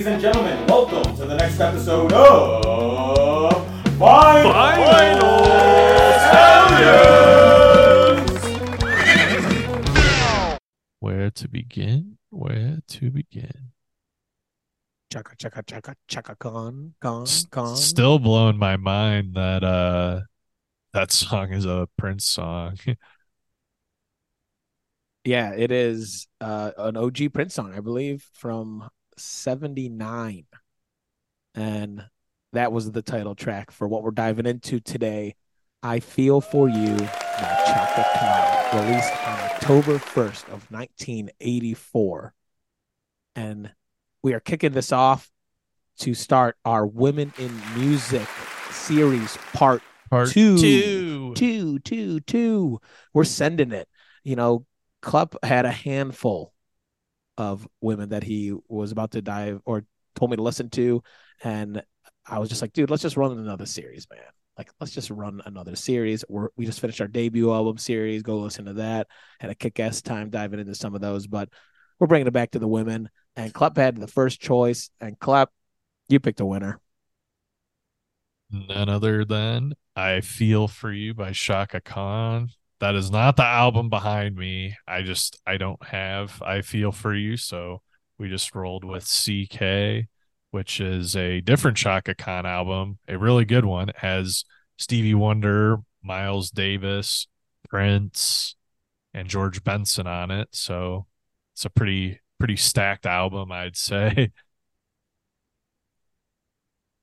Ladies and gentlemen, welcome to the next episode of Final, Final Where to begin? Where to begin? Chaka chaka chaka chaka con con S- con. Still blowing my mind that uh that song is a Prince song. Yeah, it is uh, an OG Prince song, I believe, from '79, and that was the title track for what we're diving into today. I feel for you by Chaka Khan, released on October 1st of 1984, and we are kicking this off to start our Women in Music series part Part Two. two. two, two, two. We're sending it. You know, Klep had a handful of women that he was about to dive or told me to listen to. And I was just like, dude, let's just run another series, man. Like, let's just run another series. We're, we just finished our debut album series. Go listen to that. Had a kick ass time diving into some of those, but we're bringing it back to the women. And Klep had the first choice. And Klep, you picked a winner. None other than I Feel For You by Chaka Khan. That is not the album behind me. I just I don't have I Feel For You, so we just rolled with CK, which is a different Chaka Khan album, a really good one. It has Stevie Wonder, Miles Davis, Prince, and George Benson on it. So it's a pretty pretty stacked album, I'd say.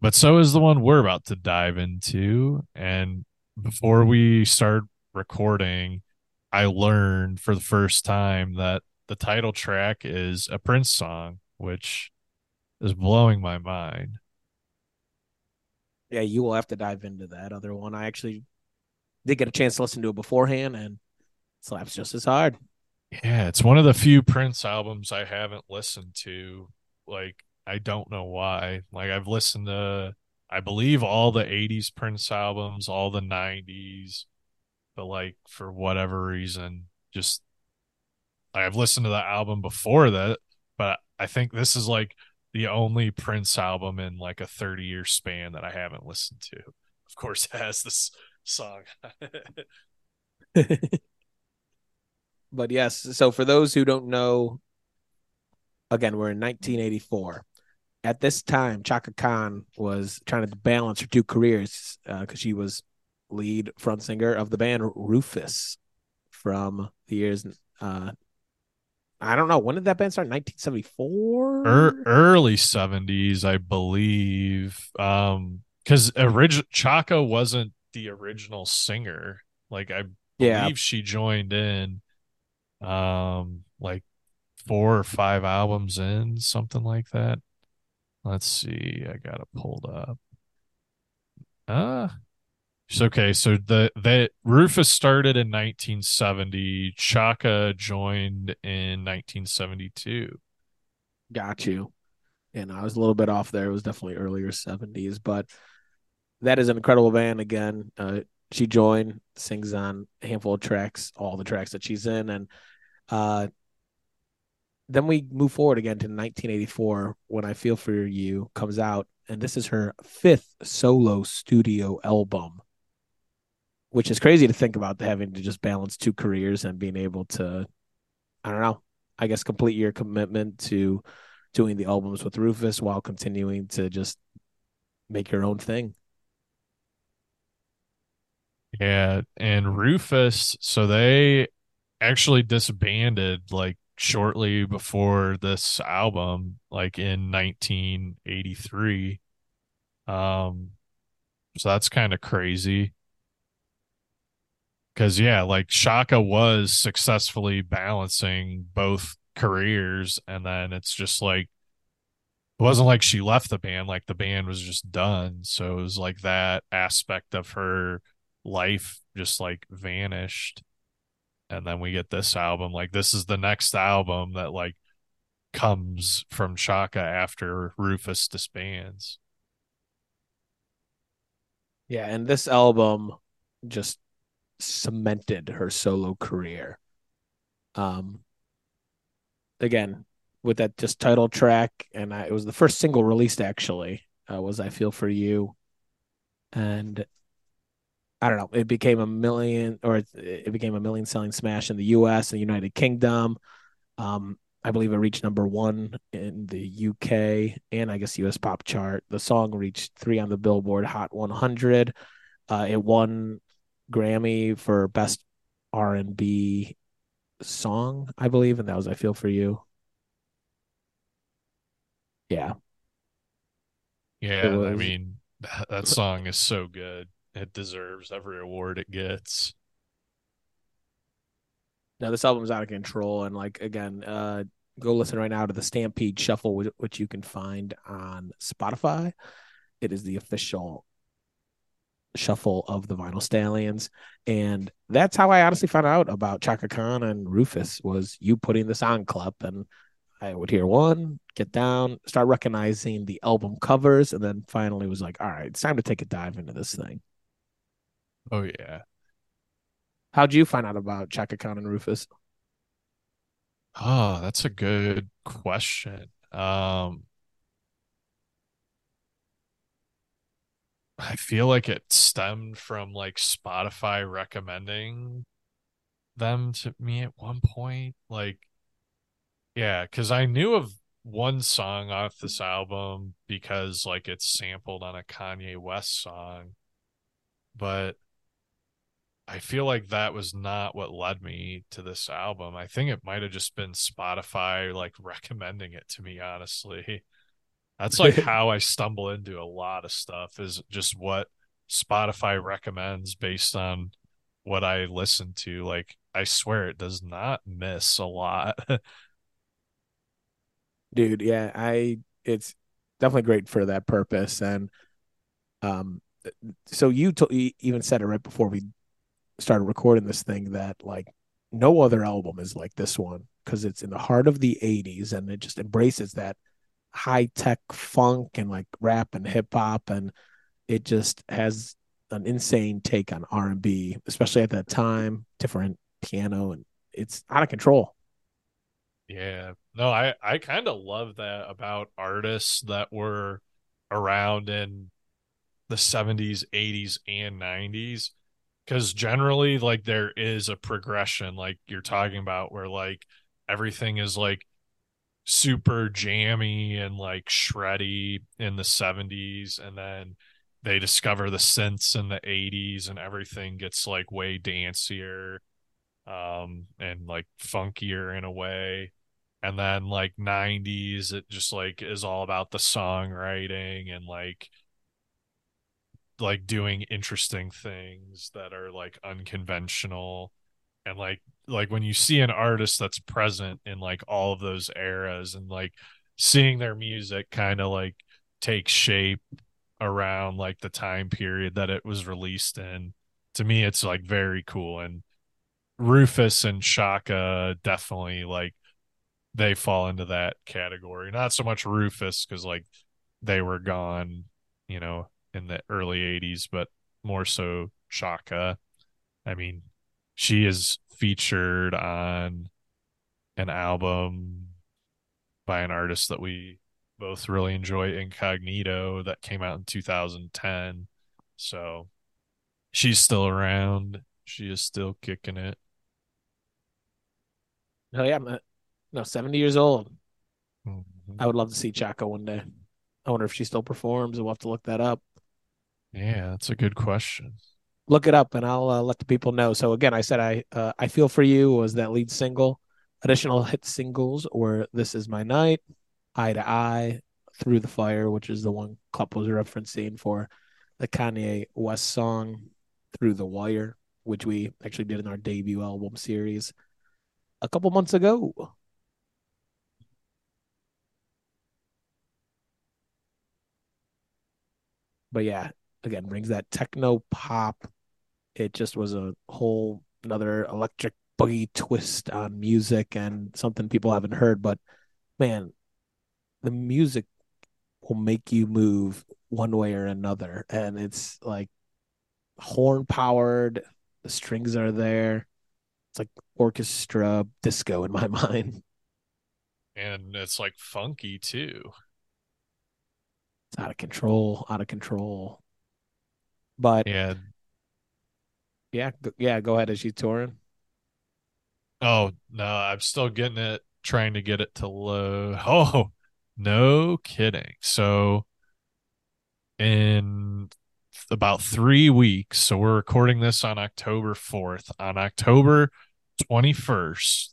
But so is the one we're about to dive into. And before we start recording, I learned for the first time that the title track is a Prince song, which is blowing my mind. Yeah, you will have to dive into that other one. I actually did get a chance to listen to it beforehand and slaps just as hard. Yeah, it's one of the few Prince albums I haven't listened to. Like, I don't know why. Like, I've listened to, I believe, all the 80s Prince albums, all the 90s, but like, for whatever reason, just I've listened to the album before that, but I think this is like the only Prince album in like a 30 year span that I haven't listened to. Of course, has this song. But yes, so for those who don't know, again, we're in 1984. At this time, Chaka Khan was trying to balance her two careers uh, because she was lead front singer of the band Rufus from the years. Uh, I don't know when did that band start? 1974. Er, early 70s, I believe. Um, because original Chaka wasn't the original singer. Like I Yeah. believe she joined in um like four or five albums in, something like that. Let's see, I got it pulled up. Uh it's okay. So the the Rufus started in 1970. Chaka joined in 1972. Got you. And I was a little bit off there. It was definitely earlier 70s, but that is an incredible band. Again, uh, she joined, sings on a handful of tracks, all the tracks that she's in. And uh, then we move forward again to 1984 when I Feel For You comes out. And this is her fifth solo studio album, which is crazy to think about having to just balance two careers and being able to, I don't know, I guess complete your commitment to doing the albums with Rufus while continuing to just make your own thing. Yeah, and Rufus, so they actually disbanded like shortly before this album, like in 1983. Um, so that's kind of crazy. Cause yeah, like Chaka was successfully balancing both careers, and then it's just like it wasn't like she left the band, like the band was just done. So it was like that aspect of her life just like vanished and then we get this album like this is the next album that like comes from Chaka after Rufus disbands Yeah, and this album just cemented her solo career. Um again, with that just title track, and I, it was the first single released actually. Uh, was I Feel for You, and I don't know. It became a million, or it, it became a million selling smash in the U.S. and the United Kingdom. Um, I believe it reached number one in the UK and I guess US pop chart. The song reached three on the Billboard Hot 100. Uh, it won Grammy for best R and B song, I believe, and that was "I Feel for You." Yeah, Yeah, I mean that, that song is so good. It deserves every award it gets. now this album's out of control, and like again, uh, go listen right now to the Stampede Shuffle, which you can find on Spotify. It is the official shuffle of the Vinyl Stallions, and that's how I honestly found out about Chaka Khan and Rufus. Was you putting this on, Klep, and I would hear one, get down, start recognizing the album covers, and then finally was like, all right, it's time to take a dive into this thing. Oh yeah. How'd you find out about Chaka Khan and Rufus? Oh, that's a good question. Um, I feel like it stemmed from like Spotify recommending them to me at one point. Like, yeah, because I knew of one song off this album because like it's sampled on a Kanye West song, but I feel like that was not what led me to this album. I think it might have just been Spotify like recommending it to me, honestly. That's like how I stumble into a lot of stuff is just what Spotify recommends based on what I listen to. Like I swear it does not miss a lot. dude yeah i it's definitely great for that purpose and um so you, to, you even said it right before we started recording this thing that like no other album is like this one because it's in the heart of the 80s and it just embraces that high tech funk and like rap and hip hop and it just has an insane take on R&B especially at that time different piano and it's out of control Yeah. No, I I kind of love that about artists that were around in the 70s, 80s and 90s cuz generally like there is a progression like you're talking about where like everything is like super jammy and like shreddy in the 70s and then they discover the synths in the 80s and everything gets like way dancier um and like funkier in a way. And then like 90s it just like is all about the songwriting and like like doing interesting things that are like unconventional. And like like when you see an artist that's present in like all of those eras and like seeing their music kind of like take shape around like the time period that it was released in to me it's like very cool and Rufus and Chaka definitely like they fall into that category. Not so much Rufus because like they were gone, you know, in the early 80s, but more so Chaka. I mean, she is featured on an album by an artist that we both really enjoy, Incognito, that came out in 2010. So she's still around. She is still kicking it. oh yeah I'm, no 70 years old Mhm. I would love to see Chaka one day. I wonder if she still performs. We'll have to look that up. Yeah, that's a good question. Look it up, and I'll uh, let the people know. So again, I said I uh, I feel for you was that lead single. Additional hit singles were "This Is My Night," "Eye to Eye," "Through the Fire," which is the one Klep was referencing for the Kanye West song "Through the Wire," which we actually did in our debut album series a couple months ago. but yeah, again, brings that techno pop. It just was a whole another electric boogie twist on music and something people haven't heard. But man, the music will make you move one way or another. And it's like horn powered, the strings are there. It's like orchestra disco in my mind. and it's like funky too. It's out of control, out of control. But Yeah. Yeah, yeah, go ahead as you touring. Oh no, I'm still getting it, trying to get it to load. Oh, no kidding. So in about three weeks, so we're recording this on October 4th. On October 21st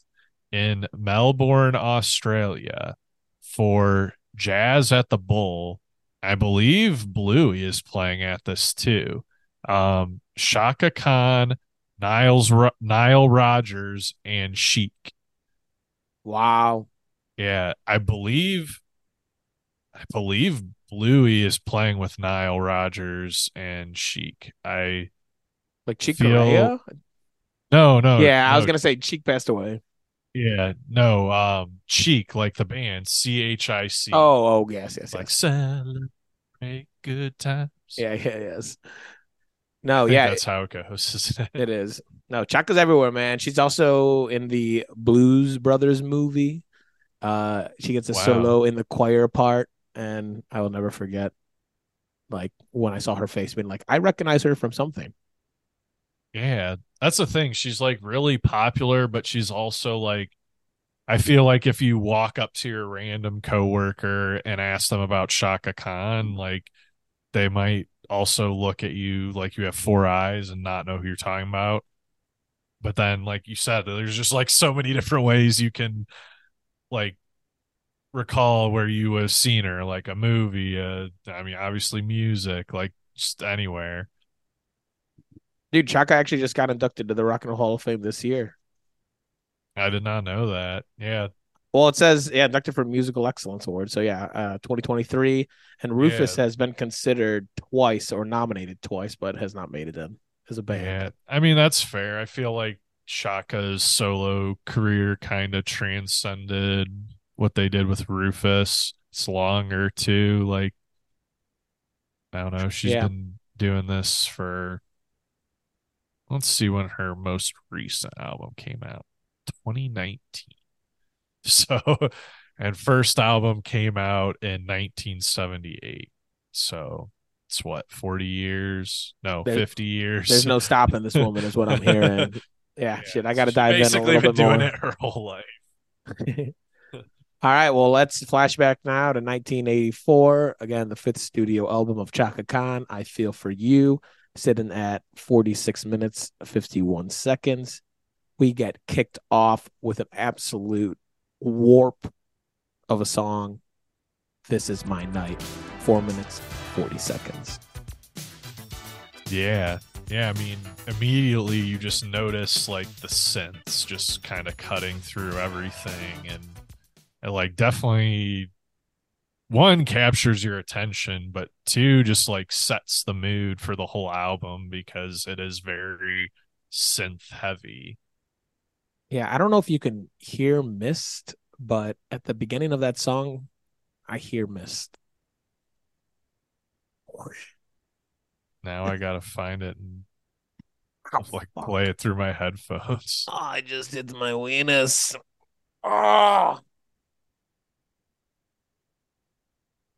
in Melbourne, Australia, for Jazz at the Bowl, I believe Bluey is playing at this too. Um, Chaka Khan, Niles Nile Rodgers, and Chic. Wow. Yeah, I believe I believe Bluey is playing with Nile Rodgers and Sheik. I Like Cheek Feel- no no yeah, I was gonna say Cheek passed away. yeah no um Cheek like the band C H I C Oh, oh, yes, yes, like yes. celebrate good times. Yeah, yeah, yes. No, yeah, that's how it goes. It? it is. No, Chaka's everywhere, man. She's also in the Blues Brothers movie. Uh, she gets a Wow. solo in the choir part, and I will never forget, like when I saw her face, being like, I recognize her from something. Yeah, that's the thing. She's like really popular, but she's also like, I feel like if you walk up to your random coworker and ask them about Chaka Khan, like they might also look at you like you have four eyes and not know who you're talking about. But then, like you said, there's just like so many different ways you can like recall where you have seen her, like a movie, uh, I mean, obviously music, like just anywhere. Dude, Chaka actually just got inducted to the Rock and Roll Hall of Fame this year. I did not know that. Yeah, Well, it says yeah, inducted for musical excellence award. So yeah, uh, 2023, and Rufus Yeah. has been considered twice or nominated twice, but has not made it in as a band. Yeah, I mean that's fair. I feel like Chaka's solo career kind of transcended what they did with Rufus. It's longer too. Like I don't know. She's Yeah. been doing this for. Let's see when her most recent album came out. 2019. So, and first album came out in 1978. So it's what 40 years? No, There- 50 years. There's no stopping this woman, is what I'm hearing. Yeah, Yeah, shit, I got to dive in a Basically, little been bit more. it her whole life. All right, well, let's flashback now to 1984. Again, the fifth studio album of Chaka Khan, I Feel For You, sitting at 46 minutes, 51 seconds. We get kicked off with an absolute warp of a song. This is My Night, four minutes, 40 seconds. Yeah. Yeah, I mean, immediately you just notice like the synths just kind of cutting through everything and it like definitely one captures your attention, but two just like sets the mood for the whole album because it is very synth heavy. Yeah, I don't know if you can hear Mist, but at the beginning of that song, I hear Mist. Now I gotta find it and Oh, like fuck. play it through my headphones. Oh, I just hit my weenus. Oh.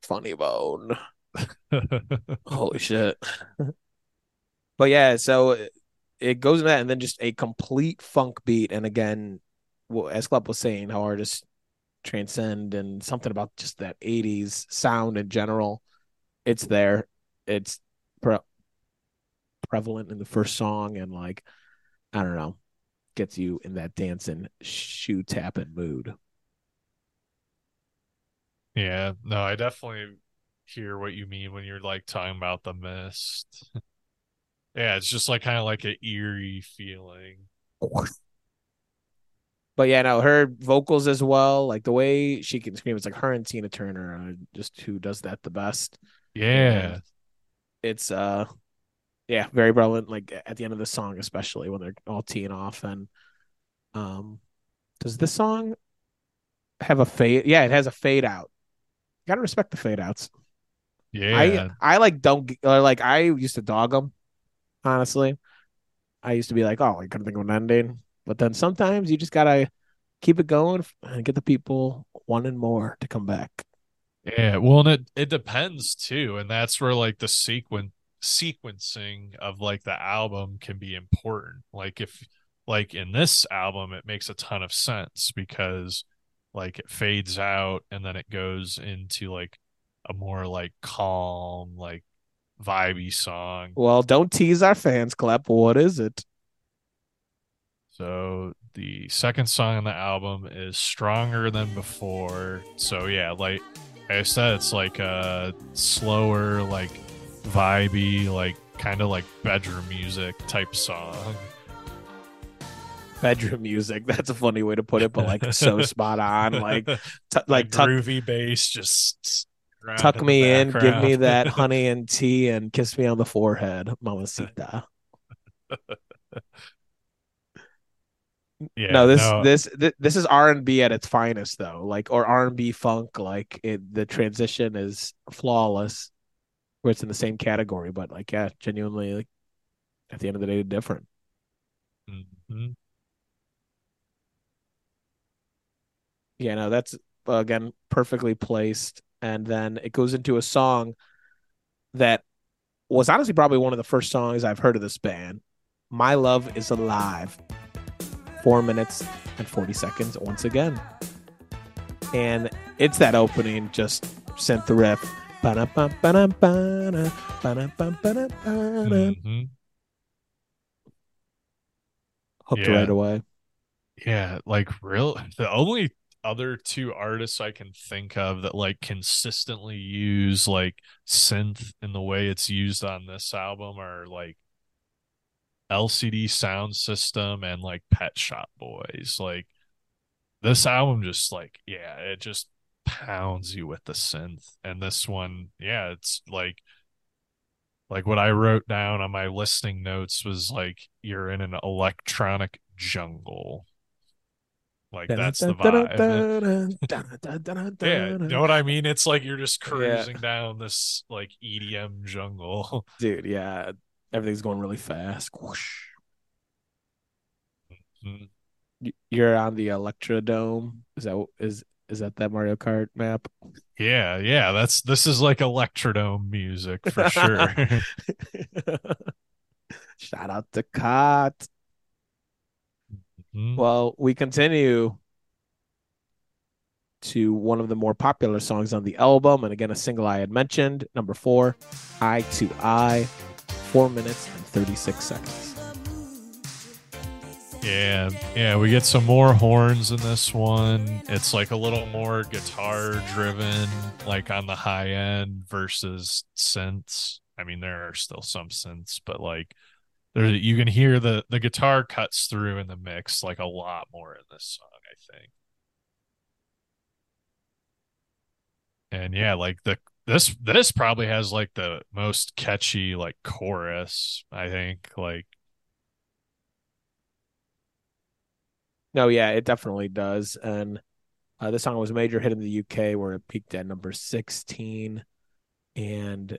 Funny bone. Holy shit. but yeah, so it, goes in that and then just a complete funk beat. And again, well, as Klep was saying, how artists transcend and something about just that 80s sound in general. It's there. It's pre- prevalent in the first song and like, I don't know, gets you in that dancing, shoe tapping mood. Yeah, no, I definitely hear what you mean when you're like talking about the mist. yeah, it's just like kind of like an eerie feeling. But yeah, no, her vocals as well, like the way she can scream, it's like her and Tina Turner, are just who does that the best. Yeah, It's uh, yeah, very prevalent. Like at the end of the song, especially when they're all teeing off. And um, does this song have a fade? Yeah, it has a fade out. Gotta respect the fade outs. yeah, I I like don't or like I used to dog them. Honestly, I used to be like, oh, I couldn't think of an ending. But then sometimes you just gotta keep it going and get the people wanting more to come back. Yeah, well, and it it depends too, and that's where like the sequence sequencing of like the album can be important. Like if like in this album, it makes a ton of sense because like it fades out and then it goes into like a more like calm, like vibey song. Well, don't tease our fans, Klep. What is it? So the second song on the album is Stronger Than Before. So yeah, like I said, it's like a slower, like vibey, like kind of like bedroom music type song. Bedroom music. That's a funny way to put it, but like so spot on. Like, t- like tuck, groovy bass, just tuck me in, give me that honey and tea, and kiss me on the forehead, mamacita. yeah, no, this no. this this, this is R and B at its finest, though. Like or R and B funk. Like it, the transition is flawless. Where it's in the same category, but like yeah, genuinely, like at the end of the day, different. Mm-hmm. Yeah, no, that's again perfectly placed. And then it goes into a song that was honestly probably one of the first songs I've heard of this band. My Love is Alive. Four minutes and 40 seconds once again. And it's that opening, just synth riff. Mm-hmm. Hooked Yeah. right away. Yeah, like real the only other two artists I can think of that like consistently use like synth in the way it's used on this album are like LCD Soundsystem and like Pet Shop Boys. Like this album just like yeah, it just pounds you with the synth. And this one, yeah, it's like like what I wrote down on my listening notes was like you're in an electronic jungle. Like that's the vibe. Yeah, you know what I mean? It's like you're just cruising down this like EDM jungle. Dude, yeah. Everything's going really fast. Mm. Y- You're on the Electrodrome. Is that is is that that Mario Kart map? Yeah, yeah, that's this is like Electrodrome music for sure. Shout out to Cot. Mhm. Well, we continue to one of the more popular songs on the album, and again, a single I had mentioned, number four, Eye to Eye, four minutes and 36 seconds. Yeah, yeah, we get some more horns in this one. It's like a little more guitar driven, like on the high end versus synths. I mean, there are still some synths, but like there you can hear the the guitar cuts through in the mix like a lot more in this song, I think. And yeah, like the this this probably has like the most catchy like chorus, I think. Like No, yeah, it definitely does. And uh, this song was a major hit in the UK where it peaked at number 16. And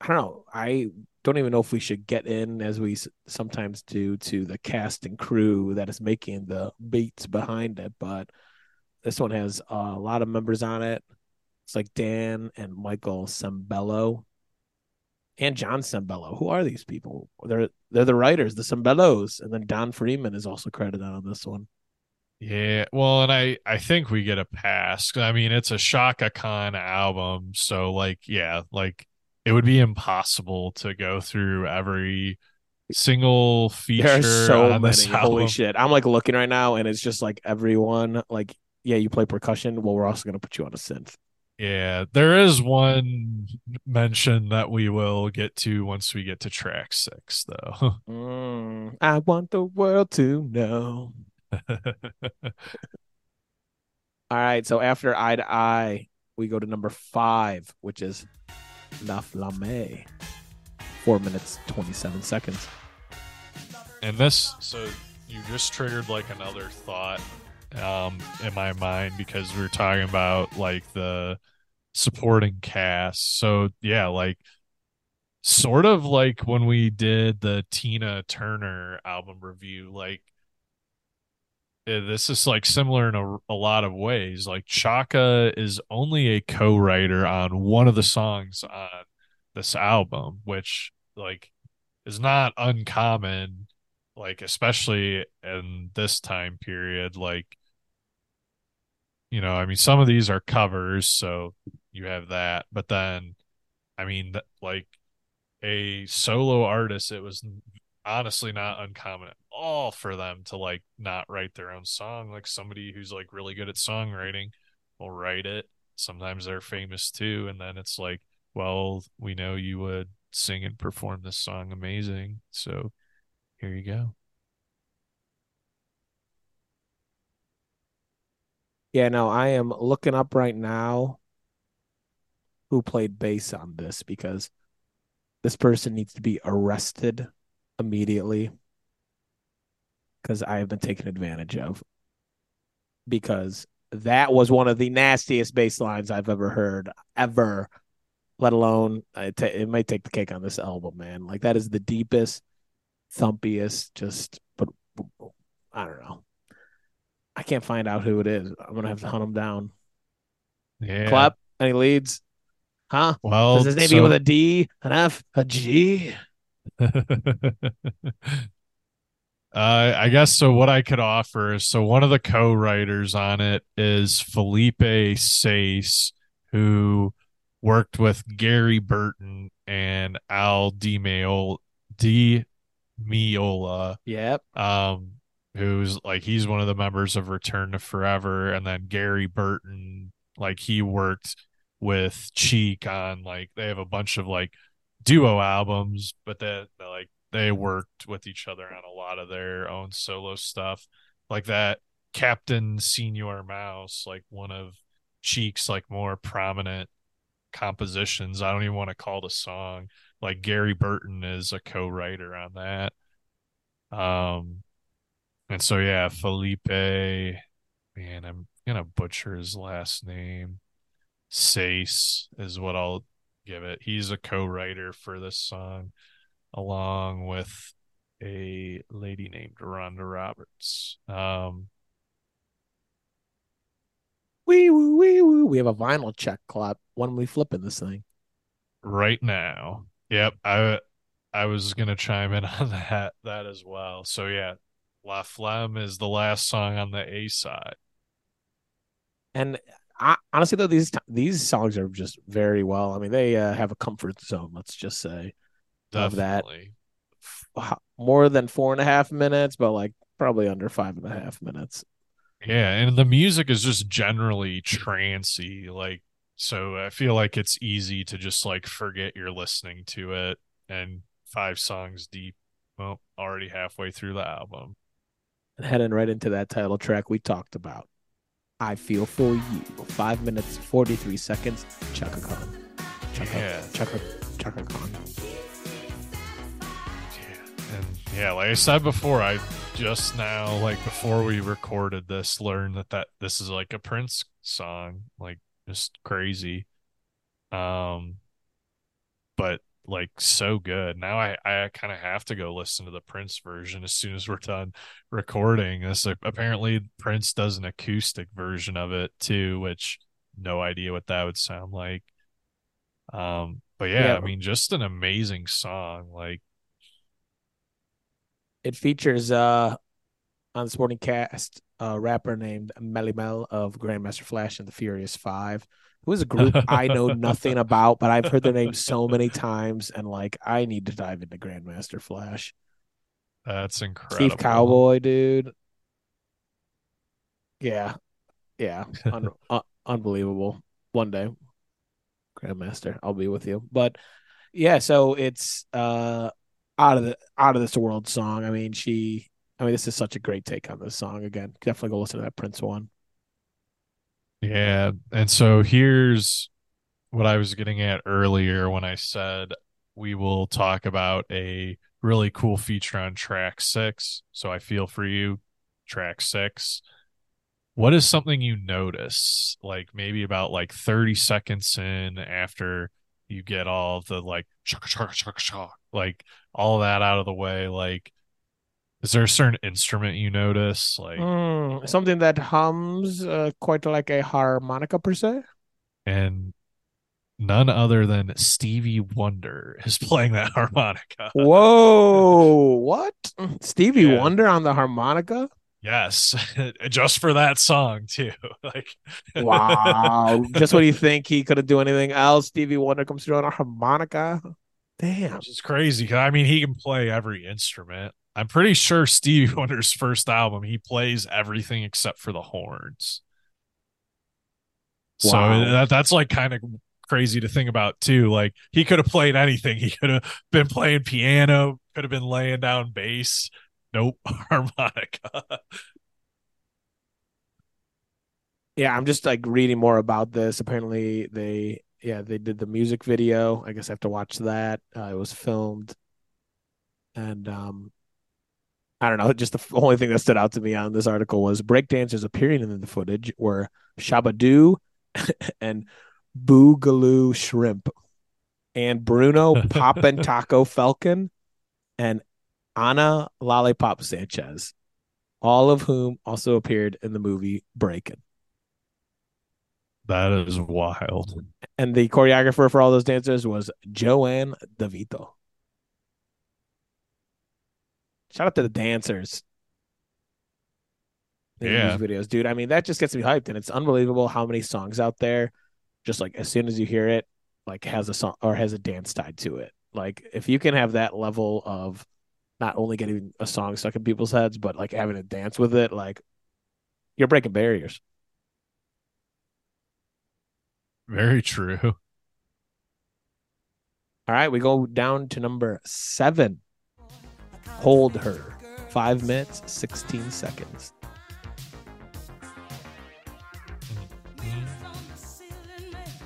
I don't know. I don't even know if we should get in, as we sometimes do, to the cast and crew that is making the beats behind it. But this one has a lot of members on it. It's like Dan and Michael Sembello and John Sembello. Who are these people? They're they're the writers, the Sembellos, and then Don Freeman is also credited on this one. Yeah, well, and I I think we get a pass. I mean, it's a Chaka Khan album, so like, yeah, like it would be impossible to go through every single feature There are so on this many. Holy shit. I'm like looking right now and it's just like everyone like yeah, you play percussion. Well, we're also gonna put you on a synth. Yeah, there is one mention that we will get to once we get to track six, though. Mm, I want the world to know. All right, so after eye to eye, we go to number five, which is La Flamme. Four minutes, twenty-seven seconds. and this, so you just triggered like another thought um in my mind because we were talking about like the supporting cast. So yeah, like sort of like when we did the Tina Turner album review, like Uh, this is like similar in a, a lot of ways. Like Chaka is only a co-writer on one of the songs on this album, which like is not uncommon, like especially in this time period. Like, you know, I mean, some of these are covers, so you have that, but then, I mean, like a solo artist, it was honestly not uncommon all for them to like not write their own song. Like somebody who's like really good at songwriting will write it. Sometimes they're famous too, and then it's like, well, we know you would sing and perform this song amazing, so here you go. Yeah, no, I am looking up right now who played bass on this because this person needs to be arrested immediately because I have been taken advantage of. Because that was one of the nastiest bass lines I've ever heard, ever. Let alone uh, it, t- it might take the cake on this album, man. Like that is the deepest, thumpiest. Just, but I don't know. I can't find out who it is. I'm gonna have to hunt him down. Yeah. Clap. Any leads? Huh? Well, Does his name so- with a D, an F, a G? Uh, I guess so. What I could offer is so one of the co-writers on it is Felipe Sace, who worked with Gary Burton and Al Di Meola, Di Meola, Yep. um, who's like he's one of the members of Return to Forever, and then Gary Burton, like he worked with Chick on like they have a bunch of like duo albums, but that like they worked with each other on a lot of their own solo stuff, like that Captain Señor Mouse, like one of Chick's like more prominent compositions. I don't even want to call the song. Like Gary Burton is a co-writer on that. Um, and so yeah, Felipe, man, I'm gonna butcher his last name. Sace is what I'll give it. He's a co-writer for this song, along with a lady named Rhonda Roberts. Um, Wee woo wee woo. We have a vinyl check clap. When we flipping this thing? right now, yep, I I was gonna chime in on that that as well. So yeah, La Flamme is the last song on the A side. And I, honestly, though, these these songs are just very well. I mean, they uh, have a comfort zone. Let's just say Of that. More than four and a half minutes, but like probably under five and a half minutes. Yeah, and the music is just generally trancy, like so I feel like it's easy to just like forget you're listening to it and five songs deep, well, already halfway through the album. And heading right into that title track we talked about. I feel for you. Five minutes, forty three seconds. Chaka Khan. Chaka, Yeah. Chaka, Chaka Khan. Yeah. Like I said before, I just now, like before we recorded this, learned that, that this is like a Prince song, like just crazy. Um, but like so good. Now I, I kind of have to go listen to the Prince version as soon as we're done recording. This apparently Prince does an acoustic version of it too, which no idea what that would sound like. Um, but yeah, Yeah. I mean, just an amazing song. Like, It features uh on the supporting cast a rapper named Melle Mel of Grandmaster Flash and the Furious Five, who is a group I know nothing about, but I've heard their name so many times, and like I need to dive into Grandmaster Flash. That's incredible. Chief Cowboy, dude. Yeah, yeah, Un- uh, unbelievable. One day, Grandmaster, I'll be with you. But yeah, so it's uh out of the out of this world song. I mean, she. I mean, this is such a great take on this song. Again, definitely go listen to that Prince one. Yeah. And so here's what I was getting at earlier when I said we will talk about a really cool feature on track six. So I feel for you, track six. What is something you notice, like maybe about like 30 seconds in after you get all the like chaka chaka chaka chaka, like all that out of the way, like Is there a certain instrument you notice? Like, Mm, something that hums uh, quite like a harmonica per se. and none other than Stevie Wonder is playing that harmonica. Whoa, what? Stevie Yeah. Wonder on the harmonica? Yes, just for that song too. like, Wow. Just when you think he couldn't do anything else, Stevie Wonder comes through on a harmonica. Damn. which is crazy. I mean, he can play every instrument. I'm pretty sure Stevie Wonder's first album, he plays everything except for the horns. So Wow. that, that's like kind of crazy to think about too. Like he could have played anything. He could have been playing piano, could have been laying down bass. Nope, harmonica. Yeah, I'm just like reading more about this. Apparently, they yeah they did the music video. I guess I have to watch that. Uh, it was filmed, and um, I don't know. Just the only thing that stood out to me on this article was breakdancers appearing in the footage were Shabadoo and Boogaloo Shrimp, and Bruno Pop and Taco Falcon, and Anna Lollipop Sanchez, all of whom also appeared in the movie Breaking. that is wild. And the choreographer for all those dancers was Joanne DeVito. Shout out to the dancers. Yeah. These videos, dude. I mean, that just gets me hyped, and it's unbelievable how many songs out there, just like as soon as you hear it, like has a song or has a dance tied to it. Like if you can have that level of not only getting a song stuck in people's heads, but like having a dance with it, like you're breaking barriers. Very true. All right, we go down to number seven. Hold her. Five minutes, 16 seconds.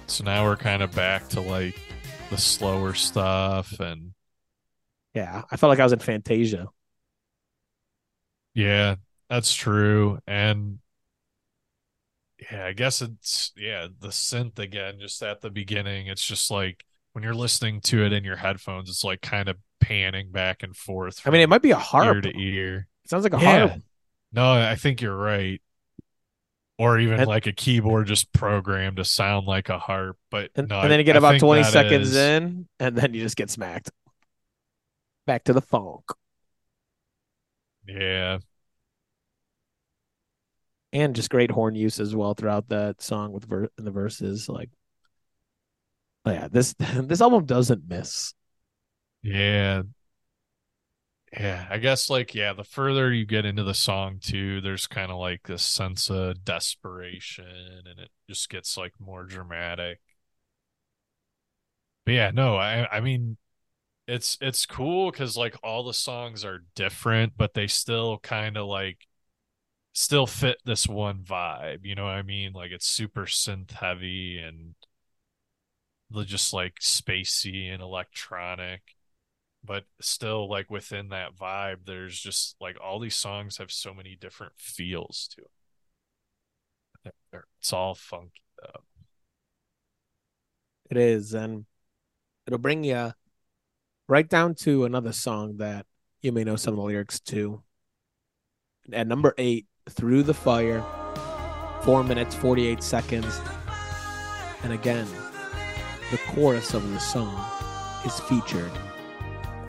So now we're kind of back to like the slower stuff and Yeah, I felt like I was in Fantasia. yeah, that's true. And yeah, I guess it's yeah, the synth again just at the beginning. It's just like when you're listening to it in your headphones, it's like kind of panning back and forth. I mean, it might be a ear harp. to ear. It sounds like a Yeah. harp. No, I think you're right. Or even And- like a keyboard just programmed to sound like a harp. But And, no, and then you get I about think 20 seconds is- in, and then you just get smacked. Back to the funk. Yeah. And just great horn use as well throughout that song with ver- in the verses. Like, yeah, this this album doesn't miss. Yeah. Yeah, I guess like yeah, the further you get into the song too, there's kind of like this sense of desperation and it just gets like more dramatic. But yeah, no, I I mean it's it's cool cuz like all the songs are different, but they still kind of like still fit this one vibe, you know what I mean? Like it's super synth heavy and just like spacey and electronic but still like within that vibe there's just like all these songs have so many different feels to it it's all funky though It is, and it'll bring you right down to another song that you may know some of the lyrics to. At number eight, Through the Fire, four minutes, 48 seconds. And again, the chorus of the song is featured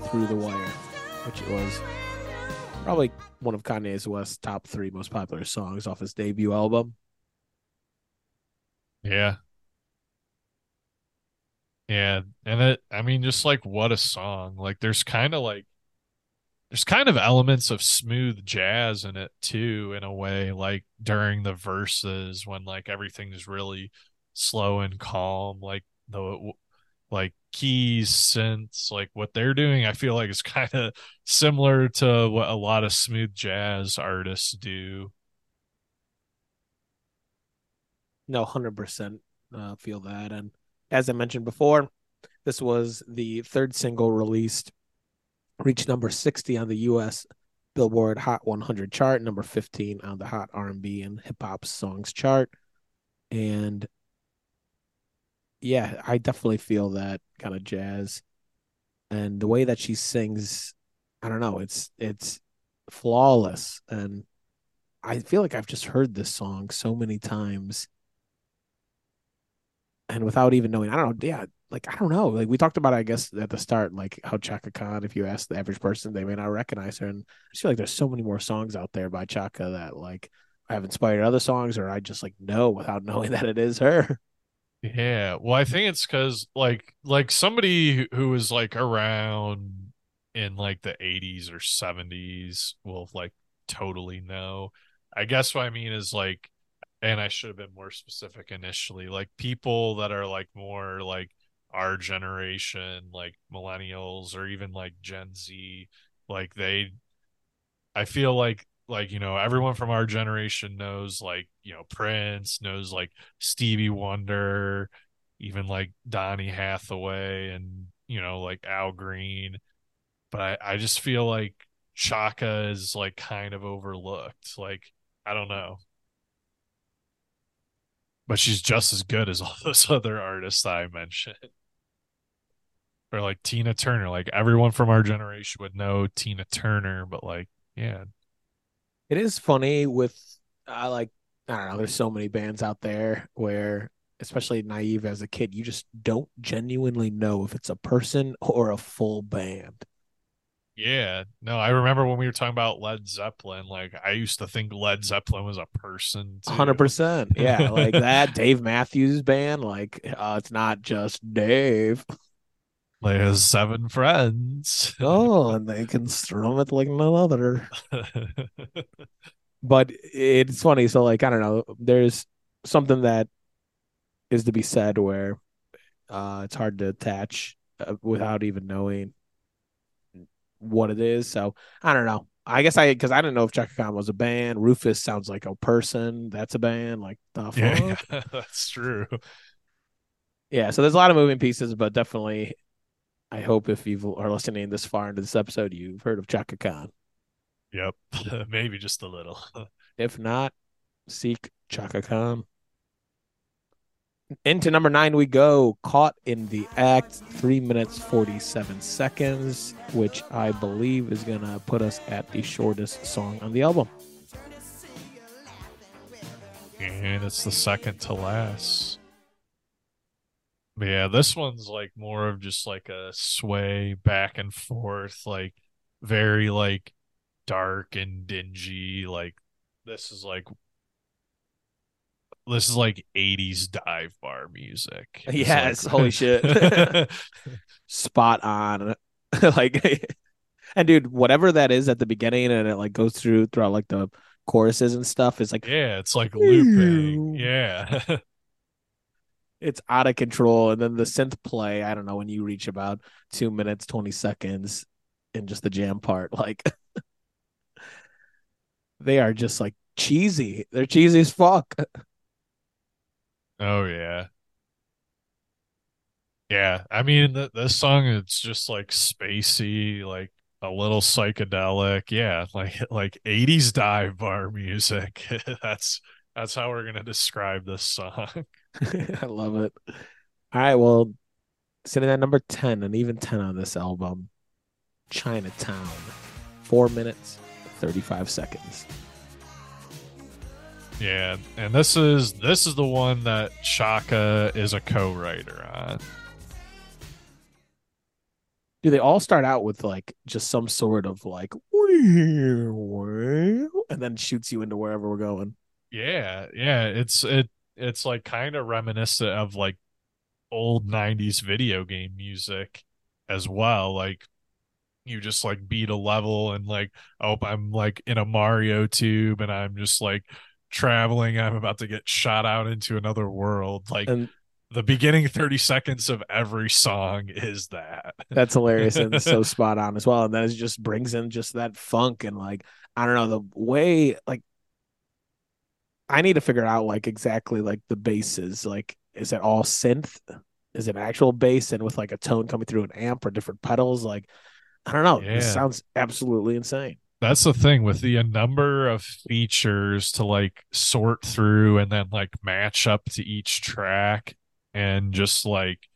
through the wire, which was probably one of Kanye's West's top three most popular songs off his debut album. yeah yeah and it i mean just like what a song like there's kind of like there's kind of elements of smooth jazz in it too in a way like during the verses when like everything's really slow and calm like the like keys synths like what they're doing i feel like is kind of similar to what a lot of smooth jazz artists do No, hundred percent uh, feel that. And as I mentioned before, this was the third single released, reached number sixty on the U.S. Billboard Hot 100 chart, number fifteen on the Hot R&B and Hip Hop Songs chart, and yeah, I definitely feel that kind of jazz, and the way that she sings, I don't know, it's it's flawless. And I feel like I've just heard this song so many times. And without even knowing, I don't know. Yeah, like I don't know. Like we talked about, I guess at the start, like how Chaka Khan, if you ask the average person, they may not recognize her. And I just feel like there's so many more songs out there by Chaka that like I have inspired other songs, or I just like know without knowing that it is her. Yeah, well, I think it's because like like somebody who was like around in like the 80s or 70s will like totally know. I guess what I mean is like, and I should have been more specific initially, like people that are like more like our generation, like millennials or even like Gen Z, like they, I feel like like you know everyone from our generation knows like you know Prince knows like Stevie Wonder, even like Donny Hathaway and you know like Al Green, but I I just feel like Chaka is like kind of overlooked. Like I don't know. But she's just as good as all those other artists I mentioned. Or like Tina Turner. Like everyone from our generation would know Tina Turner, but like, yeah, it is funny with I like I don't know. There's so many bands out there where, especially naive as a kid, you just don't genuinely know if it's a person or a full band. Yeah, no, I remember when we were talking about Led Zeppelin. Like, I used to think Led Zeppelin was a person. Hundred percent, yeah, like that Dave Matthews Band. Like, uh, it's not just Dave. Like has seven friends. oh, and they can strum it like no other. but it's funny. So, like, I don't know. There's something that is to be said where uh, it's hard to attach uh, without even knowing what it is. So, I don't know. I guess I because I didn't know if Chaka Khan was a band. Rufus sounds like a person. That's a band. Like the fuck? Yeah, that's true. Yeah, so there's a lot of moving pieces, but definitely I hope if you are listening this far into this episode, you've heard of Chaka Khan. Yep, maybe just a little. if not, seek Chaka Khan. Into number nine we go. Caught in the act, three minutes forty-seven seconds, which I believe is gonna put us at the shortest song on the album. And it's the second to last. Yeah, this one's like more of just like a sway back and forth, like very like dark and dingy. Like this is like this is like 80s dive bar music. yes, like... holy shit. Spot on. like and dude, whatever that is at the beginning and it like goes through throughout like the choruses and stuff is like Yeah, it's like looping. Yeah it's out of control. And then the synth play, I don't know, when you reach about two minutes, 20 seconds in just the jam part, like they are just like cheesy. They're cheesy as fuck. Oh yeah. Yeah, I mean the, this song it's just like spacey, like a little psychedelic. Yeah, like like 80s dive bar music. that's that's how we're gonna describe this song. I love it. All right, well, sitting at number ten and even ten on this album, Chinatown, four minutes, thirty-five seconds. Yeah, and this is this is the one that Chaka is a co-writer on. Do they all start out with like just some sort of like and then shoots you into wherever we're going? Yeah, yeah, it's it it's like kind of reminiscent of like old 90s video game music as well like you just like beat a level and like oh i'm like in a mario tube and i'm just like traveling i'm about to get shot out into another world like and the beginning 30 seconds of every song is that that's hilarious and so spot on as well and then it just brings in just that funk and like i don't know the way like I need to figure out like exactly like the basses. Like, is it all synth? Is it actual bass and with like a tone coming through an amp or different pedals? Like, I don't know. Yeah. This sounds absolutely insane. That's the thing with the number of features to like sort through and then like match up to each track and just like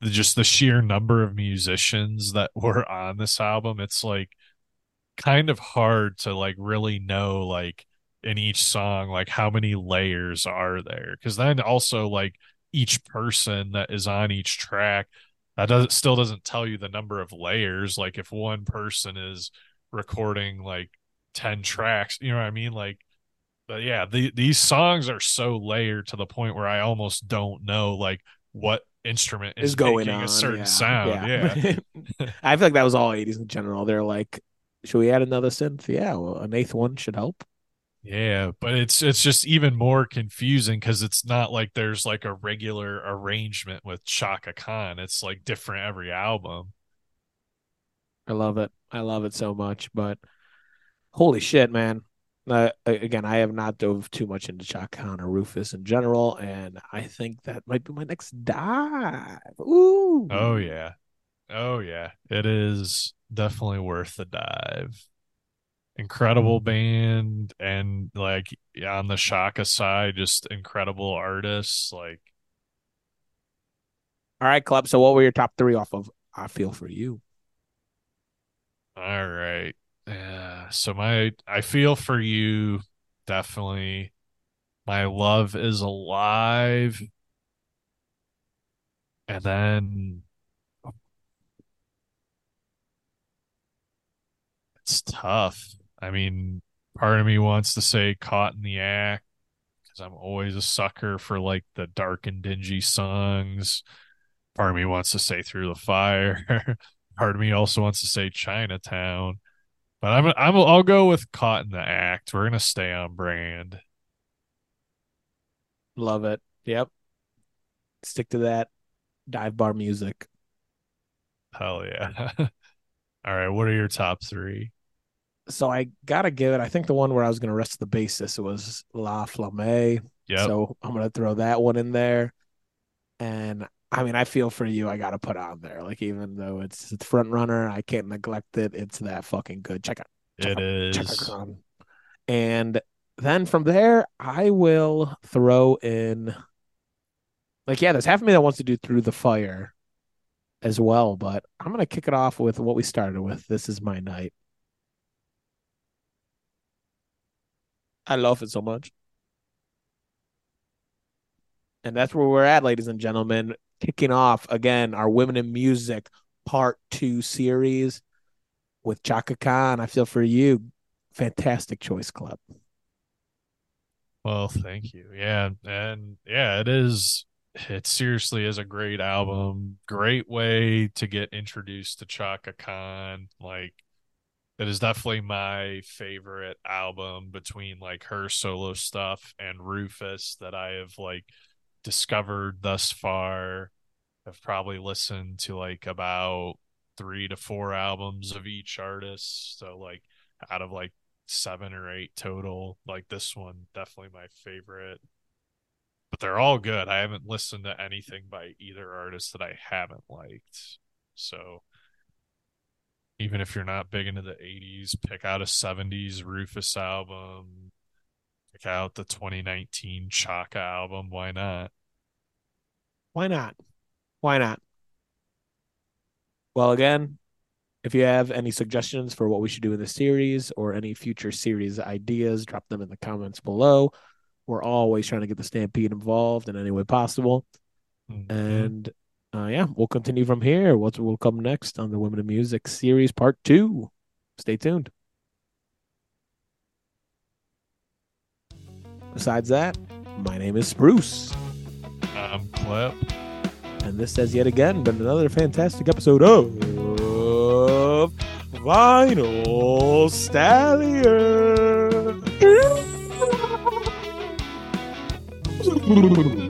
just the sheer number of musicians that were on this album. It's like kind of hard to like really know like in each song like how many layers are there because then also like each person that is on each track that doesn't still doesn't tell you the number of layers like if one person is recording like 10 tracks you know what i mean like but yeah the, these songs are so layered to the point where i almost don't know like what instrument is, Is going making on a certain yeah, sound yeah, I feel like that was all 80s in general. They're like, should we add another synth? Yeah, well, an eighth one should help. Yeah, but it's it's just even more confusing because it's not like there's like a regular arrangement with Chaka Khan. It's like different every album. I love it. I love it so much. But holy shit, man. Uh, again, I have not dove too much into Chaka Khan or Rufus in general, and I think that might be my next dive. Ooh. Oh yeah. Oh yeah. It is definitely worth the dive. Incredible band and like on the Chaka side, just incredible artists. Like All right, Klep. So what were your top three off of I Feel For You? All right. Yeah. So my I feel for you definitely. My love is alive. And then it's tough. I mean, part of me wants to say caught in the act because I'm always a sucker for like the dark and dingy songs. Part of me wants to say through the fire. part of me also wants to say Chinatown. But I'm I'm I'll go with Caught in the Act. We're gonna stay on brand. Love it. Yep. Stick to that dive bar music. Hell yeah. All right, what are your top three? So I gotta give it. I think the one where I was gonna rest the basis was La Flamme. Yeah. So I'm gonna throw that one in there. And I mean, I feel for you. I gotta put on there. Like even though it's, it's front runner, I can't neglect it. It's that fucking good. Check out. Check It out- is. check out And then from there, I will throw in. Like yeah, there's half of me that wants to do through the fire, as well. But I'm gonna kick it off with what we started with. This is my night. I love it so much. And that's where we're at, ladies and gentlemen. Kicking off again our Women in Music Part Two series with Chaka Khan. I feel for you. Fantastic choice, Klep. Well, thank you. Yeah, and yeah, it is. It seriously is a great album. Great way to get introduced to Chaka Khan. Like, it is definitely my favorite album between like her solo stuff and Rufus that I have like discovered thus far. I've probably listened to like about three to four albums of each artist. So like out of like seven or eight total. Like this one, definitely my favorite. But they're all good. I haven't listened to anything by either artist that I haven't liked. So even if you're not big into the 80s, pick out a 70s Rufus album. Pick out the 2019 Chaka album. Why not? Why not? Why not? Well, again, if you have any suggestions for what we should do in the series or any future series ideas, drop them in the comments below. We're always trying to get the Stampede involved in any way possible. Mhm. And uh, yeah, we'll continue from here. What will come next on the Women in Music series part two? Stay tuned. Besides that, my name is Spruce. I'm Klep. And this has yet again been another fantastic episode of Vinyl Stallion.